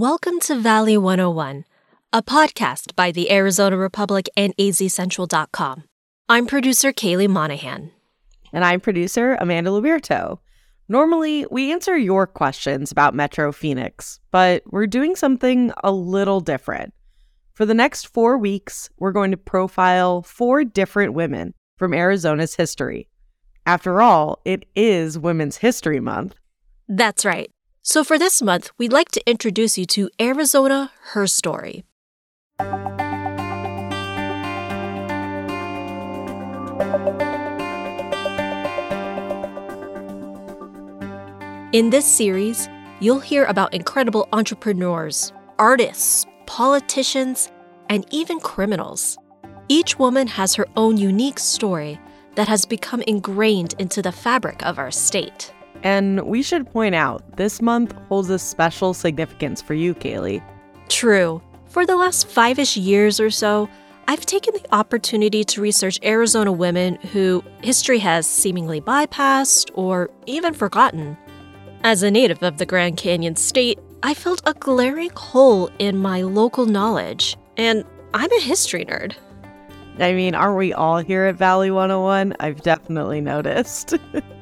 Welcome to Valley 101, a podcast by the Arizona Republic and azcentral.com. I'm producer Kaylee Monahan. And I'm producer Amanda Luberto. Normally, we answer your questions about Metro Phoenix, but we're doing something a little different. For the next four weeks, we're going to profile four different women from Arizona's history. After all, it is Women's History Month. That's right. So for this month, we'd like to introduce you to Arizona Her Story. In this series, you'll hear about incredible entrepreneurs, artists, politicians, and even criminals. Each woman has her own unique story that has become ingrained into the fabric of our state. And we should point out, this month holds a special significance for you, Kaylee. True. For the last five ish years or so, I've taken the opportunity to research Arizona women who history has seemingly bypassed or even forgotten. As a native of the Grand Canyon state, I felt a glaring hole in my local knowledge, and I'm a history nerd. I mean, aren't we all here at Valley 101? I've definitely noticed.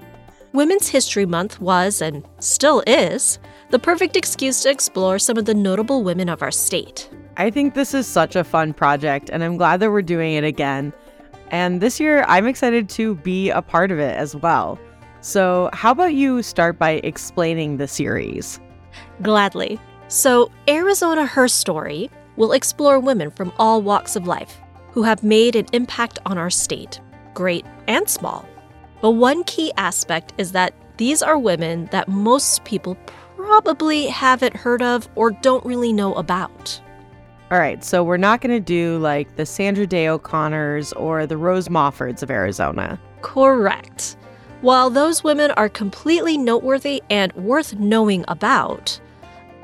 Women's History Month was, and still is, the perfect excuse to explore some of the notable women of our state. I think this is such a fun project, and I'm glad that we're doing it again. And this year, I'm excited to be a part of it as well. So, how about you start by explaining the series? Gladly. So, Arizona Her Story will explore women from all walks of life who have made an impact on our state, great and small. But one key aspect is that these are women that most people probably haven't heard of or don't really know about. All right, so we're not going to do like the Sandra Day O'Connors or the Rose Moffords of Arizona. Correct. While those women are completely noteworthy and worth knowing about,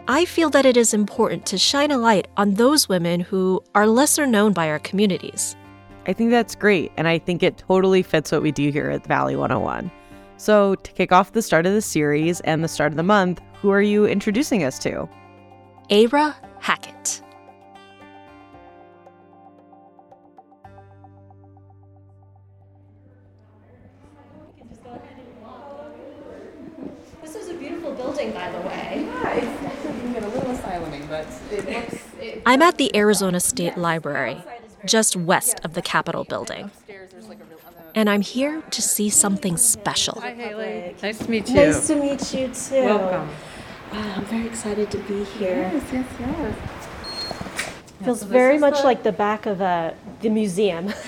I feel that it is important to shine a light on those women who are lesser known by our communities. I think that's great, and I think it totally fits what we do here at Valley 101. So, to kick off the start of the series and the start of the month, who are you introducing us to? Aira Hackett. This is a beautiful building, by the way. Yeah, it's definitely a little asylumy, but it looks. It, I'm at the Arizona State Library, just west of the Capitol building. upstairs, there's like a real. And I'm here to see something special. Hi, Haley. Nice to meet you. Nice to meet you too. Welcome. Wow, I'm very excited to be here. Yes, yes, yes. Feels very much like the back of uh, the museum.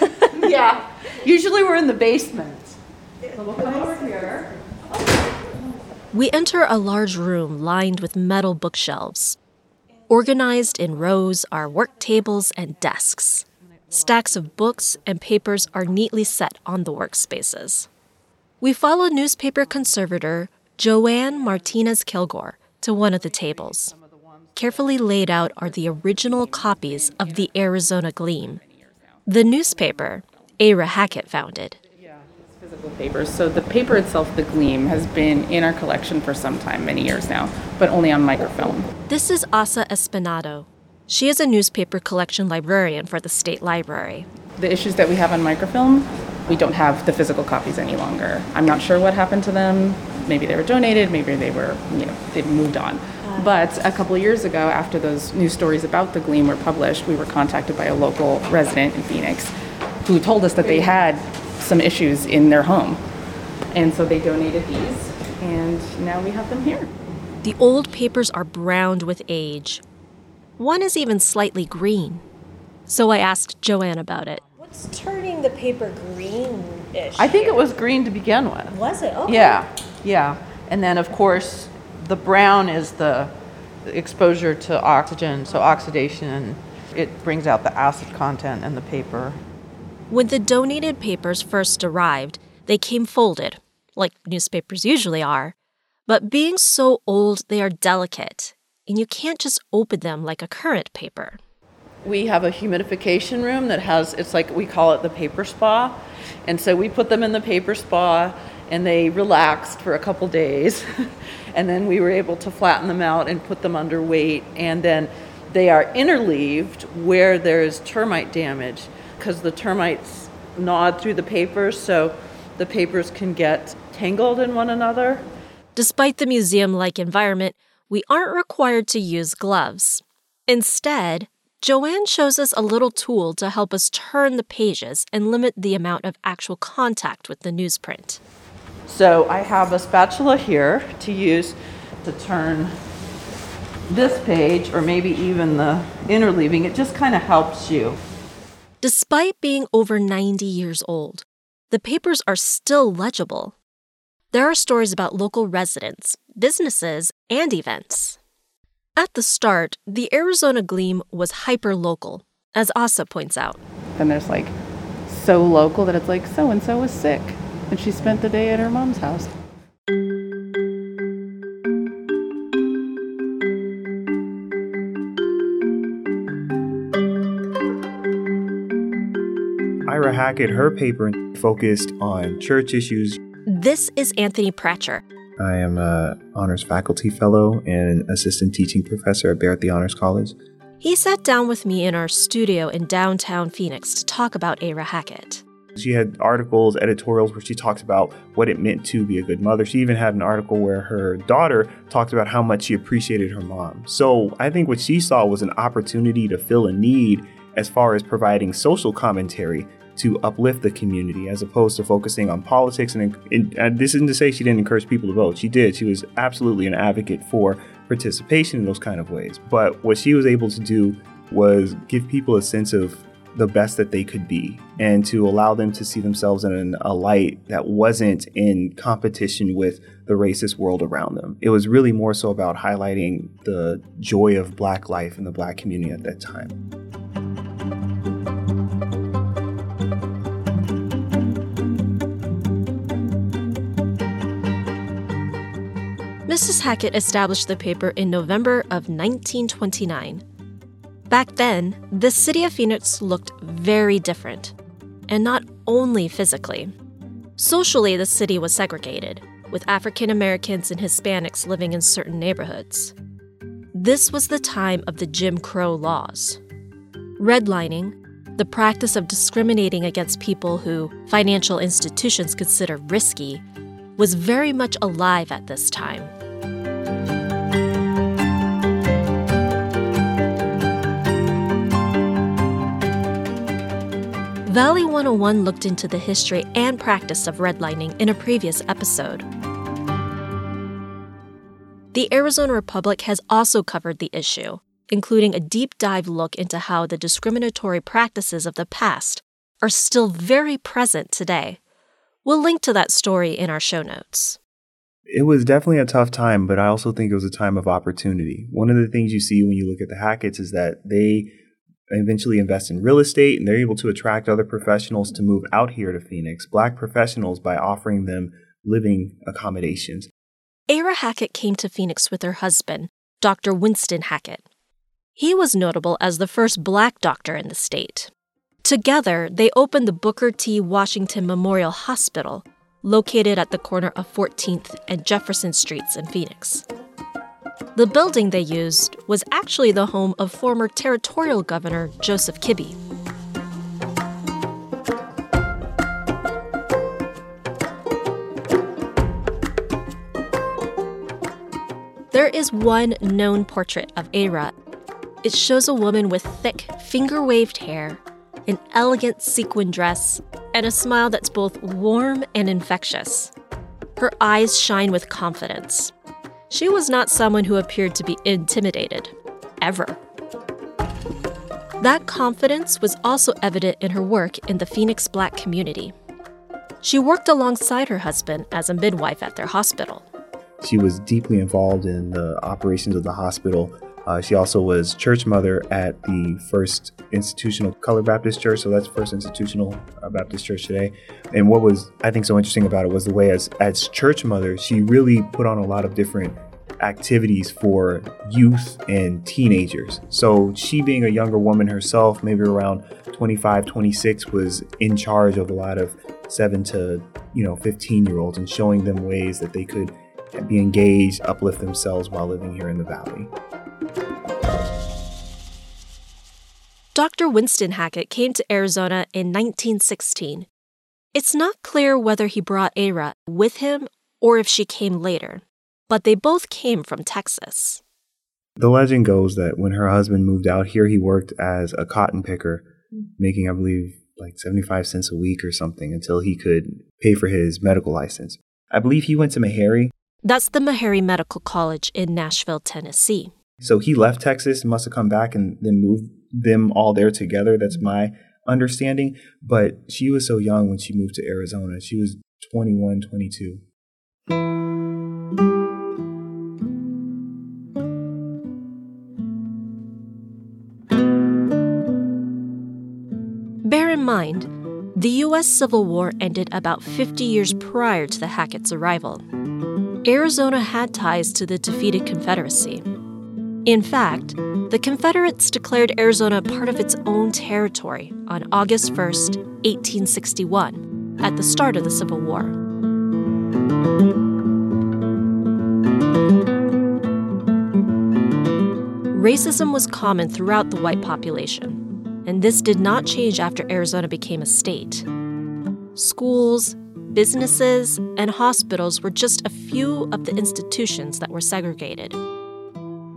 Yeah. Usually we're in the basement. We enter a large room lined with metal bookshelves. Organized in rows are work tables and desks. Stacks of books and papers are neatly set on the workspaces. We follow newspaper conservator Joanne Martinez Kilgore to one of the tables. Carefully laid out are the original copies of the Arizona Gleam, the newspaper Aira Hackett founded. Yeah, physical papers. So the paper itself, the Gleam, has been in our collection for some time, many years now, but only on microfilm. This is Asa Espinado. She is a newspaper collection librarian for the state library. The issues that we have on microfilm, we don't have the physical copies any longer. I'm not sure what happened to them. Maybe they were donated, maybe they were, you know, they've moved on. Uh. But a couple years ago, after those news stories about the Gleam were published, we were contacted by a local resident in Phoenix who told us that they had some issues in their home. And so they donated these, and now we have them here. The old papers are browned with age. One is even slightly green. So I asked Joanne about it. What's turning the paper greenish? I think it was green to begin with. Was it? Okay. Yeah, yeah. And then, of course, the brown is the exposure to oxygen, so oxidation, it brings out the acid content in the paper. When the donated papers first arrived, they came folded, like newspapers usually are. But being so old, they are delicate, and you can't just open them like a current paper. We have a humidification room that has, it's like we call it the paper spa. And so we put them in the paper spa and they relaxed for a couple days. and then we were able to flatten them out and put them under weight. And then they are interleaved where there's termite damage because the termites gnawed through the papers, so the papers can get tangled in one another. Despite the museum like environment, we aren't required to use gloves. Instead, Joanne shows us a little tool to help us turn the pages and limit the amount of actual contact with the newsprint. So I have a spatula here to use to turn this page or maybe even the interleaving. It just kind of helps you. Despite being over 90 years old, the papers are still legible. There are stories about local residents, businesses, and events. At the start, the Arizona Gleam was hyper local, as Asa points out. Then there's like so local that it's like so and so was sick and she spent the day at her mom's house. Ira Hackett, her paper focused on church issues. This is Anthony Pratcher, I am a honors faculty fellow and assistant teaching professor at Barrett the Honors College. He sat down with me in our studio in downtown Phoenix to talk about Ira Hackett. She had articles, editorials where she talks about what it meant to be a good mother. She even had an article where her daughter talked about how much she appreciated her mom. So I think what she saw was an opportunity to fill a need as far as providing social commentary to uplift the community as opposed to focusing on politics. And, and, this isn't to say she didn't encourage people to vote. She did. She was absolutely an advocate for participation in those kind of ways. But what she was able to do was give people a sense of the best that they could be and to allow them to see themselves in a light that wasn't in competition with the racist world around them. It was really more so about highlighting the joy of black life in the black community at that time. Mrs. Hackett established the paper in November of 1929. Back then, the city of Phoenix looked very different, and not only physically. Socially, the city was segregated, with African Americans and Hispanics living in certain neighborhoods. This was the time of the Jim Crow laws. Redlining, the practice of discriminating against people who financial institutions consider risky, was very much alive at this time. Valley 101 looked into the history and practice of redlining in a previous episode. The Arizona Republic has also covered the issue, including a deep dive look into how the discriminatory practices of the past are still very present today. We'll link to that story in our show notes. It was definitely a tough time, but I also think it was a time of opportunity. One of the things you see when you look at the Hacketts is that they eventually invest in real estate and they're able to attract other professionals to move out here to Phoenix, black professionals, by offering them living accommodations. Ira Hackett came to Phoenix with her husband, Dr. Winston Hackett. He was notable as the first black doctor in the state. Together, they opened the Booker T. Washington Memorial Hospital, located at the corner of 14th and Jefferson Streets in Phoenix. The building they used was actually the home of former territorial governor Joseph Kibbey. There is one known portrait of Ira. It shows a woman with thick, finger waved hair, an elegant sequin dress, and a smile that's both warm and infectious. Her eyes shine with confidence. She was not someone who appeared to be intimidated, ever. That confidence was also evident in her work in the Phoenix black community. She worked alongside her husband as a midwife at their hospital. She was deeply involved in the operations of the hospital uh, she also was church mother at the First Institutional Color Baptist Church, so that's First Institutional uh, Baptist Church today. And what was I think so interesting about it was the way as as church mother, she really put on a lot of different activities for youth and teenagers. So she being a younger woman herself, maybe around 25, 26 was in charge of a lot of 7 to, you know, 15 year olds and showing them ways that they could be engaged, uplift themselves while living here in the Valley. Dr. Winston Hackett came to Arizona in 1916. It's not clear whether he brought Era with him or if she came later, but they both came from Texas. The legend goes that when her husband moved out here, he worked as a cotton picker, mm. making, I believe, like 75 cents a week or something until he could pay for his medical license. I believe he went to Meharry. That's the Meharry Medical College in Nashville, Tennessee. So he left Texas, must have come back and then moved them all there together. That's my understanding. But she was so young when she moved to Arizona. She was 21, 22. Bear in mind, the U.S. Civil War ended about 50 years prior to the Hackett's arrival. Arizona had ties to the defeated Confederacy. In fact, the Confederates declared Arizona part of its own territory on August 1, 1861, at the start of the Civil War. Racism was common throughout the white population, and this did not change after Arizona became a state. Schools, businesses, and hospitals were just a few of the institutions that were segregated.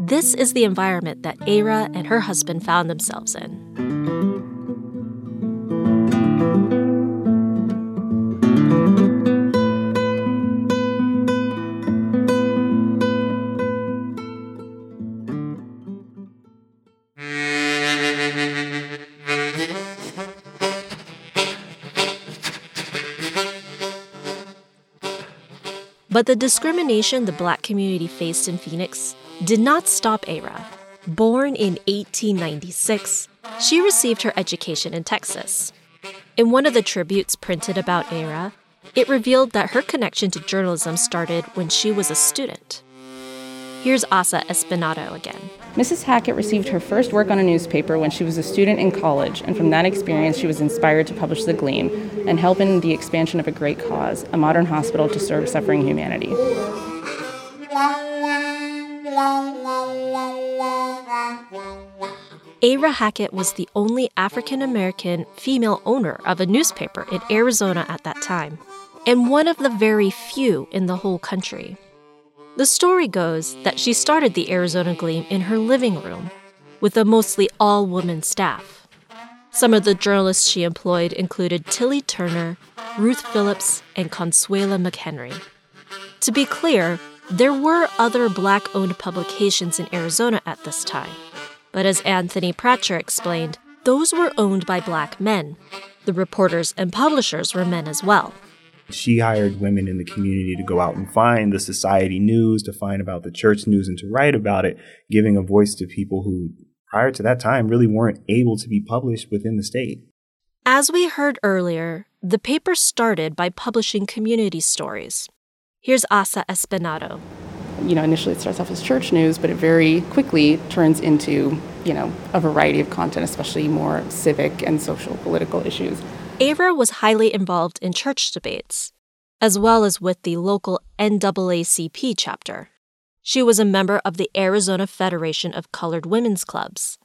This is the environment that Era and her husband found themselves in. But the discrimination the black community faced in Phoenix did not stop Era. Born in 1896, she received her education in Texas. In one of the tributes printed about Era, it revealed that her connection to journalism started when she was a student. Here's Asa Espinato again. Mrs. Hackett received her first work on a newspaper when she was a student in college, and from that experience, she was inspired to publish The Gleam and help in the expansion of a great cause a modern hospital to serve suffering humanity. Era Hackett was the only African American female owner of a newspaper in Arizona at that time, and one of the very few in the whole country. The story goes that she started the Arizona Gleam in her living room with a mostly all woman staff. Some of the journalists she employed included Tilly Turner, Ruth Phillips, and Consuela McHenry. To be clear, there were other black owned publications in Arizona at this time. But as Anthony Pratcher explained, those were owned by black men. The reporters and publishers were men as well. She hired women in the community to go out and find the society news, to find about the church news, and to write about it, giving a voice to people who, prior to that time, really weren't able to be published within the state. As we heard earlier, the paper started by publishing community stories. Here's Asa Espinato. You know, initially it starts off as church news, but it very quickly turns into, you know, a variety of content, especially more civic and social political issues. Era was highly involved in church debates, as well as with the local NAACP chapter. She was a member of the Arizona Federation of Colored Women's Clubs.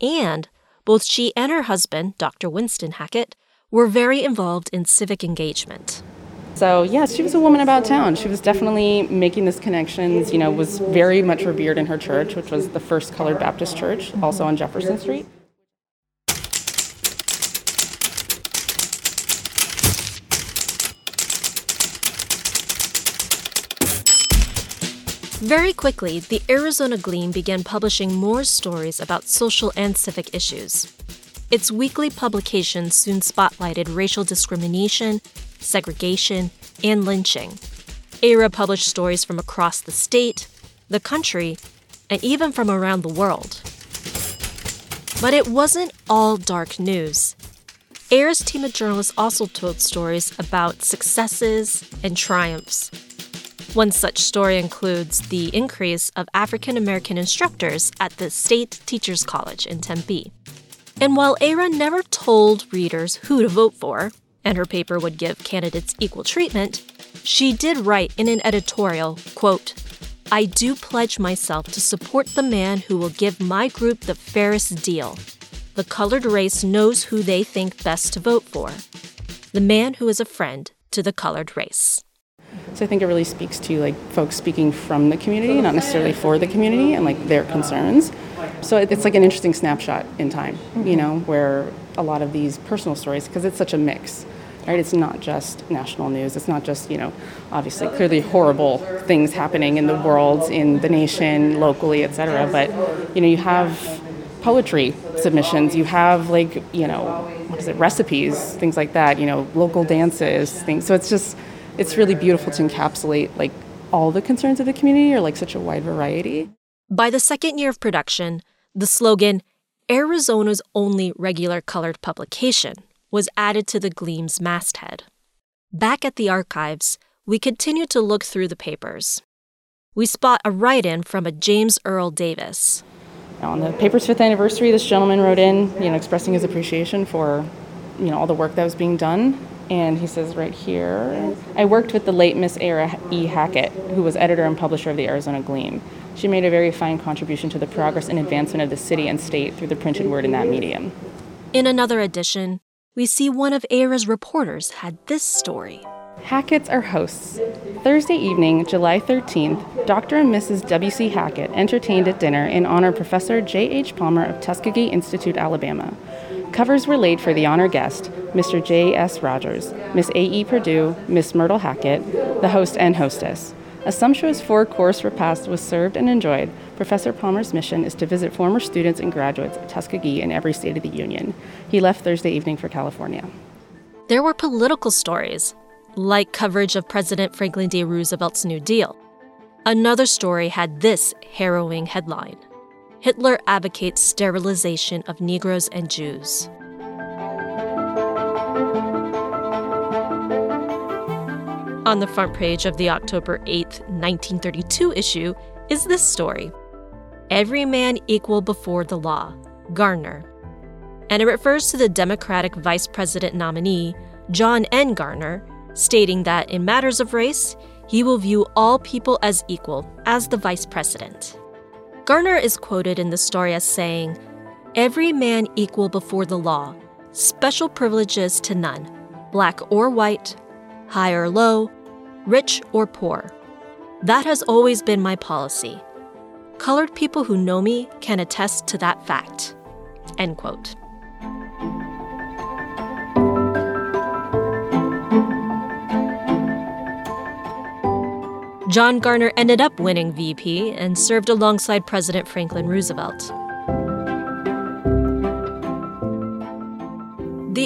And both she and her husband, Dr. Winston Hackett, were very involved in civic engagement. So, yes, she was a woman about town. She was definitely making these connections, you know, was very much revered in her church, which was the first colored Baptist church, also on Jefferson Street. Very quickly, the Arizona Gleam began publishing more stories about social and civic issues. Its weekly publication soon spotlighted racial discrimination, segregation, and lynching. Era published stories from across the state, the country, and even from around the world. But it wasn't all dark news. Era's team of journalists also told stories about successes and triumphs. One such story includes the increase of African American instructors at the State Teachers College in Tempe. And while Era never told readers who to vote for, and her paper would give candidates equal treatment, She did write in an editorial, quote, I do pledge myself to support the man who will give my group the fairest deal. The colored race knows who they think best to vote for. The man who is a friend to the colored race. So I think it really speaks to like folks speaking from the community, not necessarily for the community and like their concerns. So it's like an interesting snapshot in time, you know, where a lot of these personal stories, because it's such a mix, right? It's not just national news. It's not just, you know, obviously clearly horrible things happening in the world, in the nation, locally, et cetera. But, you know, you have poetry submissions, you have like, you know, what is it, recipes, things like that, you know, local dances, things. So it's just, it's really beautiful to encapsulate like all the concerns of the community or like such a wide variety. By the second year of production, the slogan, Arizona's only regular colored publication, was added to the Gleam's masthead. Back at the archives, we continue to look through the papers. We spot a write in from a James Earl Davis. On the paper's fifth anniversary, this gentleman wrote in, you know, expressing his appreciation for, you know, all the work that was being done. And he says right here, I worked with the late Miss Era E. Hackett, who was editor and publisher of the Arizona Gleam. She made a very fine contribution to the progress and advancement of the city and state through the printed word in that medium. In another edition, we see one of Ara's reporters had this story. Hackett's are hosts. Thursday evening, July 13th, Dr. and Mrs. W.C. Hackett entertained at dinner in honor of Professor J.H. Palmer of Tuskegee Institute, Alabama. Covers were laid for the honor guest, Mr. J.S. Rogers, Miss A.E. Purdue, Miss Myrtle Hackett, the host and hostess. A sumptuous four course repast was served and enjoyed. Professor Palmer's mission is to visit former students and graduates at Tuskegee in every state of the Union. He left Thursday evening for California. There were political stories, like coverage of President Franklin D. Roosevelt's New Deal. Another story had this harrowing headline Hitler advocates sterilization of Negroes and Jews. On the front page of the October 8, 1932 issue is this story Every Man Equal Before the Law, Garner. And it refers to the Democratic vice president nominee, John N. Garner, stating that in matters of race, he will view all people as equal as the vice president. Garner is quoted in the story as saying, Every man equal before the law, special privileges to none, black or white, high or low, rich or poor. That has always been my policy. Colored people who know me can attest to that fact. End quote. John Garner ended up winning VP and served alongside President Franklin Roosevelt.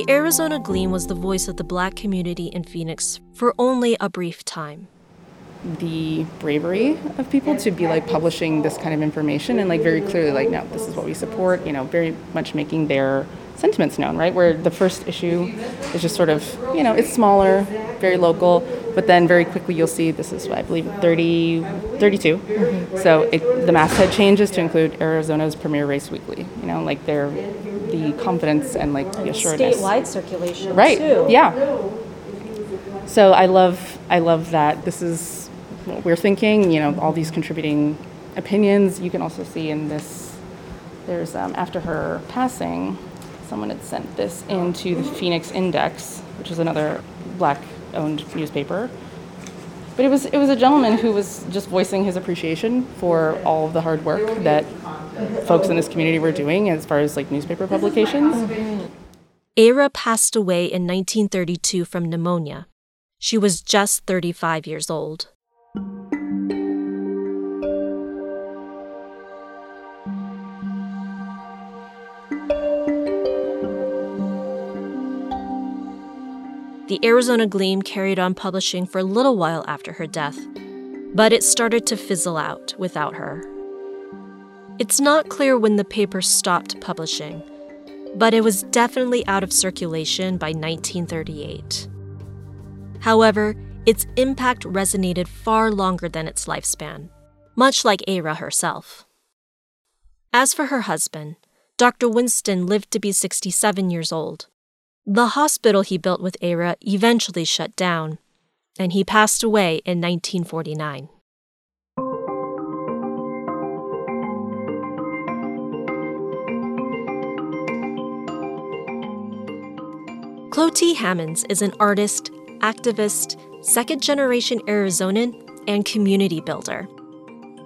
The Arizona Gleam was the voice of the black community in Phoenix for only a brief time. The bravery of people to be like publishing this kind of information and like very clearly like no this is what we support you know very much making their sentiments known right where the first issue is just sort of you know it's smaller very local but then very quickly you'll see this is I believe 30, 32. Mm-hmm. So it, the masthead changes to include Arizona's premier race weekly. You know, like they're the confidence and like the assuredness. Statewide circulation, right? Too. Yeah. So I love I love that this is what we're thinking. You know, all these contributing opinions. You can also see in this. There's um, after her passing, someone had sent this into the Phoenix Index, which is another black owned newspaper. But it was it was a gentleman who was just voicing his appreciation for all of the hard work that folks in this community were doing as far as like newspaper publications. Era passed away in 1932 from pneumonia. She was just 35 years old. The Arizona Gleam carried on publishing for a little while after her death, but it started to fizzle out without her. It's not clear when the paper stopped publishing, but it was definitely out of circulation by 1938. However, its impact resonated far longer than its lifespan, much like Ara herself. As for her husband, Dr. Winston lived to be 67 years old. The hospital he built with Era eventually shut down, and he passed away in 1949. Clottee Hammons is an artist, activist, second generation Arizonan, and community builder.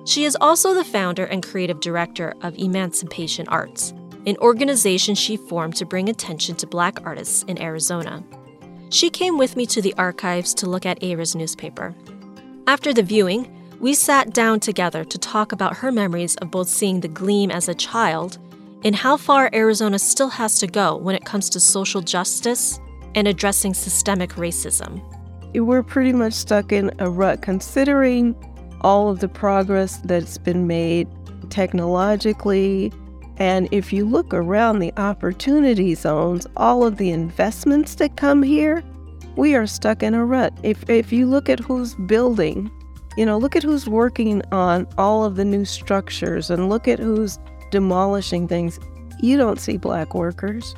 She is also the founder and creative director of Emancipation Arts, an organization she formed to bring attention to Black artists in Arizona. She came with me to the archives to look at Era's newspaper. After the viewing, we sat down together to talk about her memories of both seeing the gleam as a child and how far Arizona still has to go when it comes to social justice and addressing systemic racism. We're pretty much stuck in a rut considering all of the progress that's been made technologically. And if you look around the opportunity zones, all of the investments that come here, we are stuck in a rut. If, if you look at who's building, you know, look at who's working on all of the new structures and look at who's demolishing things. You don't see black workers.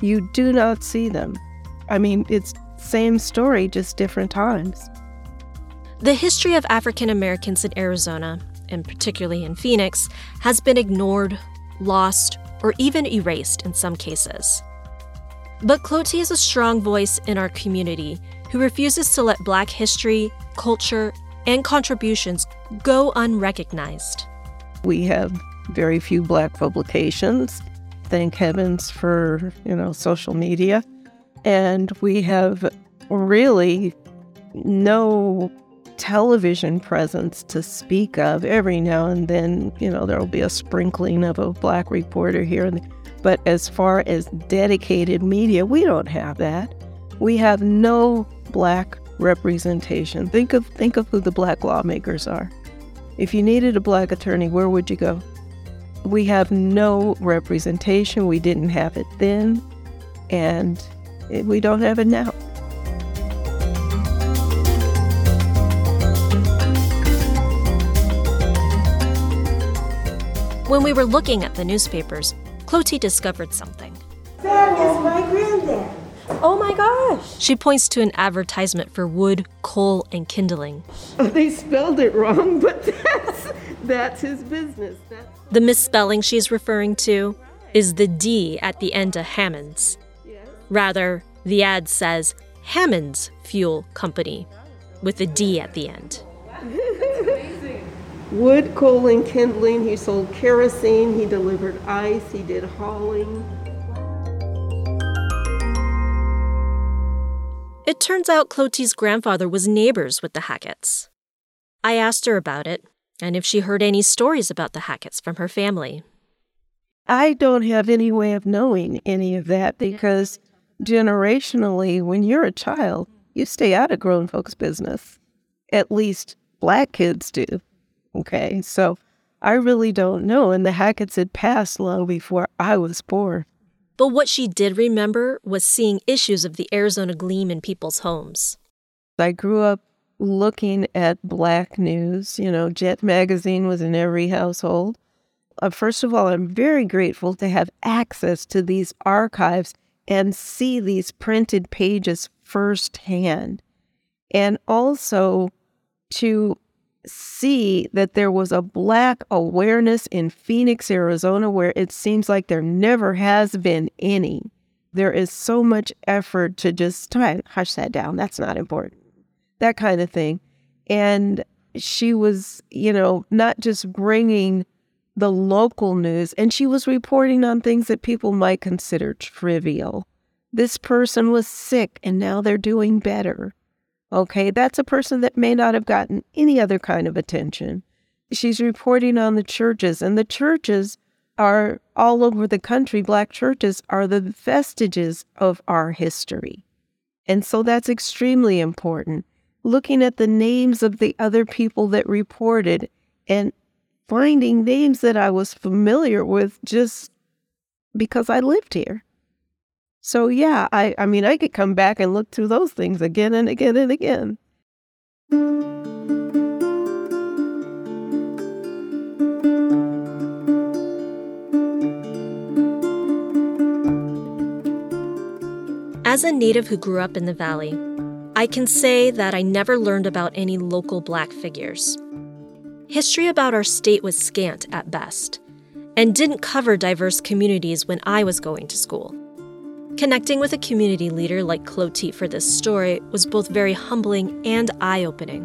You do not see them. I mean, it's same story, just different times. The history of African Americans in Arizona, and particularly in Phoenix, has been ignored, lost, or even erased in some cases. But Clottee is a strong voice in our community who refuses to let Black history, culture, and contributions go unrecognized. We have very few Black publications. Thank heavens for, you know, social media. And we have really no television presence to speak of. Every now and then, you know, there'll be a sprinkling of a black reporter here there. But as far as dedicated media, we don't have that. We have no black representation. Think of think of who the black lawmakers are. If you needed a black attorney, where would you go? We have no representation. We didn't have it then, and we don't have it now. When we were looking at the newspapers, Clottee discovered something. That is my granddad. Oh my gosh. She points to an advertisement for wood, coal, and kindling. They spelled it wrong, but that's that's his business. That's The misspelling she's referring to is the D at the end of Hammond's. Rather, the ad says Hammond's Fuel Company with a D at the end. wood, coal, and kindling. He sold kerosene. He delivered ice. He did hauling. It turns out Clottee's grandfather was neighbors with the Hacketts. I asked her about it and if she heard any stories about the Hacketts from her family. I don't have any way of knowing any of that because generationally, when you're a child, you stay out of grown folks' business. At least black kids do. Okay, so I really don't know. And the Hacketts had passed long before I was born. But what she did remember was seeing issues of the Arizona Gleam in people's homes. I grew up looking at black news. You know, Jet Magazine was in every household. Uh, first of all, I'm very grateful to have access to these archives and see these printed pages firsthand. And also to see that there was a Black awareness in Phoenix, Arizona, where it seems like there never has been any. There is so much effort to just hush that down. That's not important. That kind of thing. And she was, you know, not just bringing the local news, and she was reporting on things that people might consider trivial. This person was sick and now they're doing better. Okay, that's a person that may not have gotten any other kind of attention. She's reporting on the churches, and the churches are all over the country. Black churches are the vestiges of our history. And so that's extremely important. Looking at the names of the other people that reported and finding names that I was familiar with just because I lived here. So yeah, I, I mean I could come back and look through those things again and again and again. As a native who grew up in the valley, I can say that I never learned about any local black figures. History about our state was scant at best, and didn't cover diverse communities when I was going to school. Connecting with a community leader like Clotilde for this story was both very humbling and eye opening.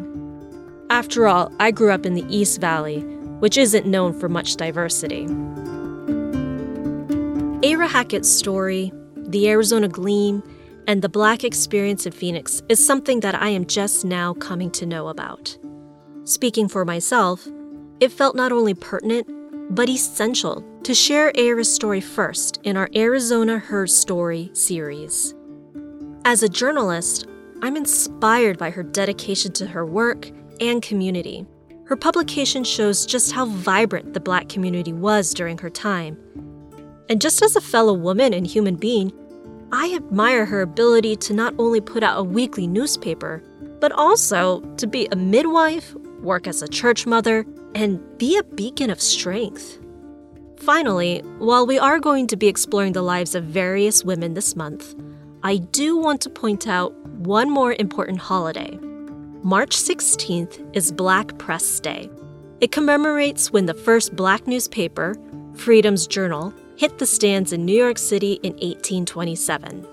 After all, I grew up in the East Valley, which isn't known for much diversity. Aira Hackett's story, the Arizona Gleam, and the Black experience in Phoenix is something that I am just now coming to know about. Speaking for myself, it felt not only pertinent, but essential to share Aira's story first in our Arizona Her Story series. As a journalist, I'm inspired by her dedication to her work and community. Her publication shows just how vibrant the Black community was during her time. And just as a fellow woman and human being, I admire her ability to not only put out a weekly newspaper, but also to be a midwife, work as a church mother, and be a beacon of strength. Finally, while we are going to be exploring the lives of various women this month, I do want to point out one more important holiday. March 16th is Black Press Day. It commemorates when the first black newspaper, Freedom's Journal, hit the stands in New York City in 1827.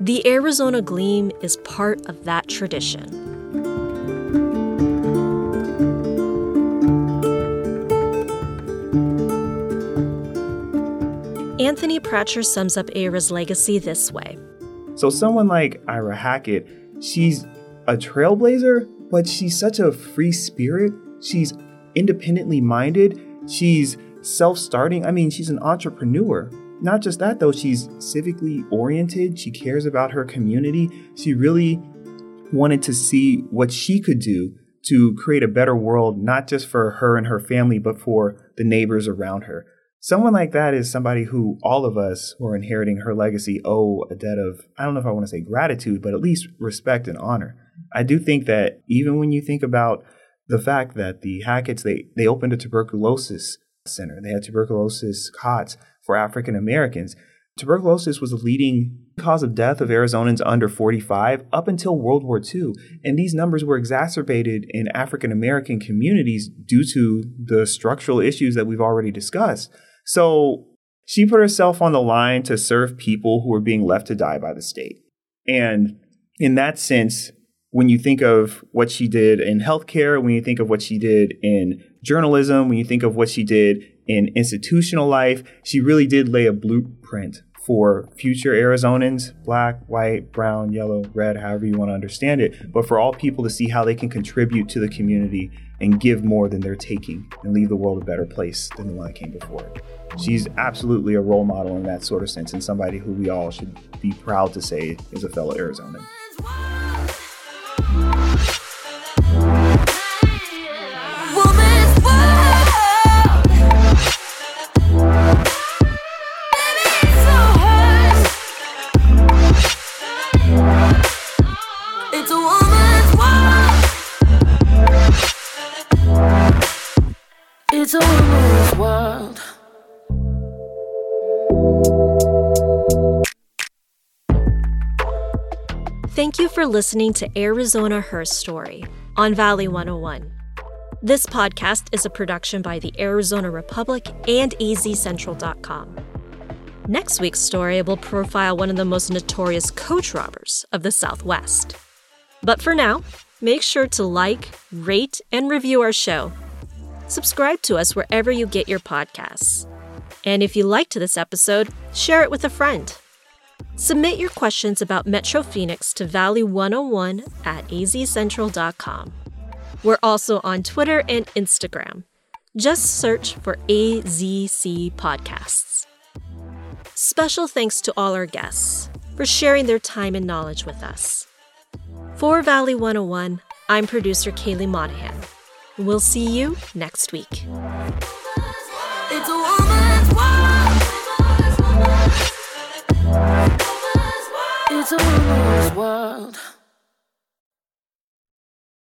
The Arizona Gleam is part of that tradition. Anthony Pratcher sums up Aira's legacy this way. So, someone like Ira Hackett, she's a trailblazer, but she's such a free spirit. She's independently minded. She's self starting. I mean, she's an entrepreneur. Not just that, though, she's civically oriented. She cares about her community. She really wanted to see what she could do to create a better world, not just for her and her family, but for the neighbors around her. Someone like that is somebody who all of us who are inheriting her legacy owe a debt of, I don't know if I want to say gratitude, but at least respect and honor. I do think that even when you think about the fact that the Hacketts, they, they opened a tuberculosis center. They had tuberculosis cots for African Americans. Tuberculosis was the leading cause of death of Arizonans under 45 up until World War II. And these numbers were exacerbated in African American communities due to the structural issues that we've already discussed. So she put herself on the line to serve people who were being left to die by the state. And in that sense, when you think of what she did in healthcare, when you think of what she did in journalism, when you think of what she did in institutional life, she really did lay a blueprint for future Arizonans, black, white, brown, yellow, red, however you want to understand it, but for all people to see how they can contribute to the community and give more than they're taking and leave the world a better place than the one that came before. She's absolutely a role model in that sort of sense and somebody who we all should be proud to say is a fellow Arizonan. Thank you for listening to Arizona Her Story on Valley 101. This podcast is a production by the Arizona Republic and azcentral.com. Next week's story will profile one of the most notorious coach robbers of the Southwest. But for now, make sure to like, rate, and review our show. Subscribe to us wherever you get your podcasts. And if you liked this episode, share it with a friend. Submit your questions about Metro Phoenix to Valley101 at azcentral.com. We're also on Twitter and Instagram. Just search for AZC Podcasts. Special thanks to all our guests for sharing their time and knowledge with us. For Valley 101, I'm producer Kaylee Monahan. We'll see you next week. a rules world.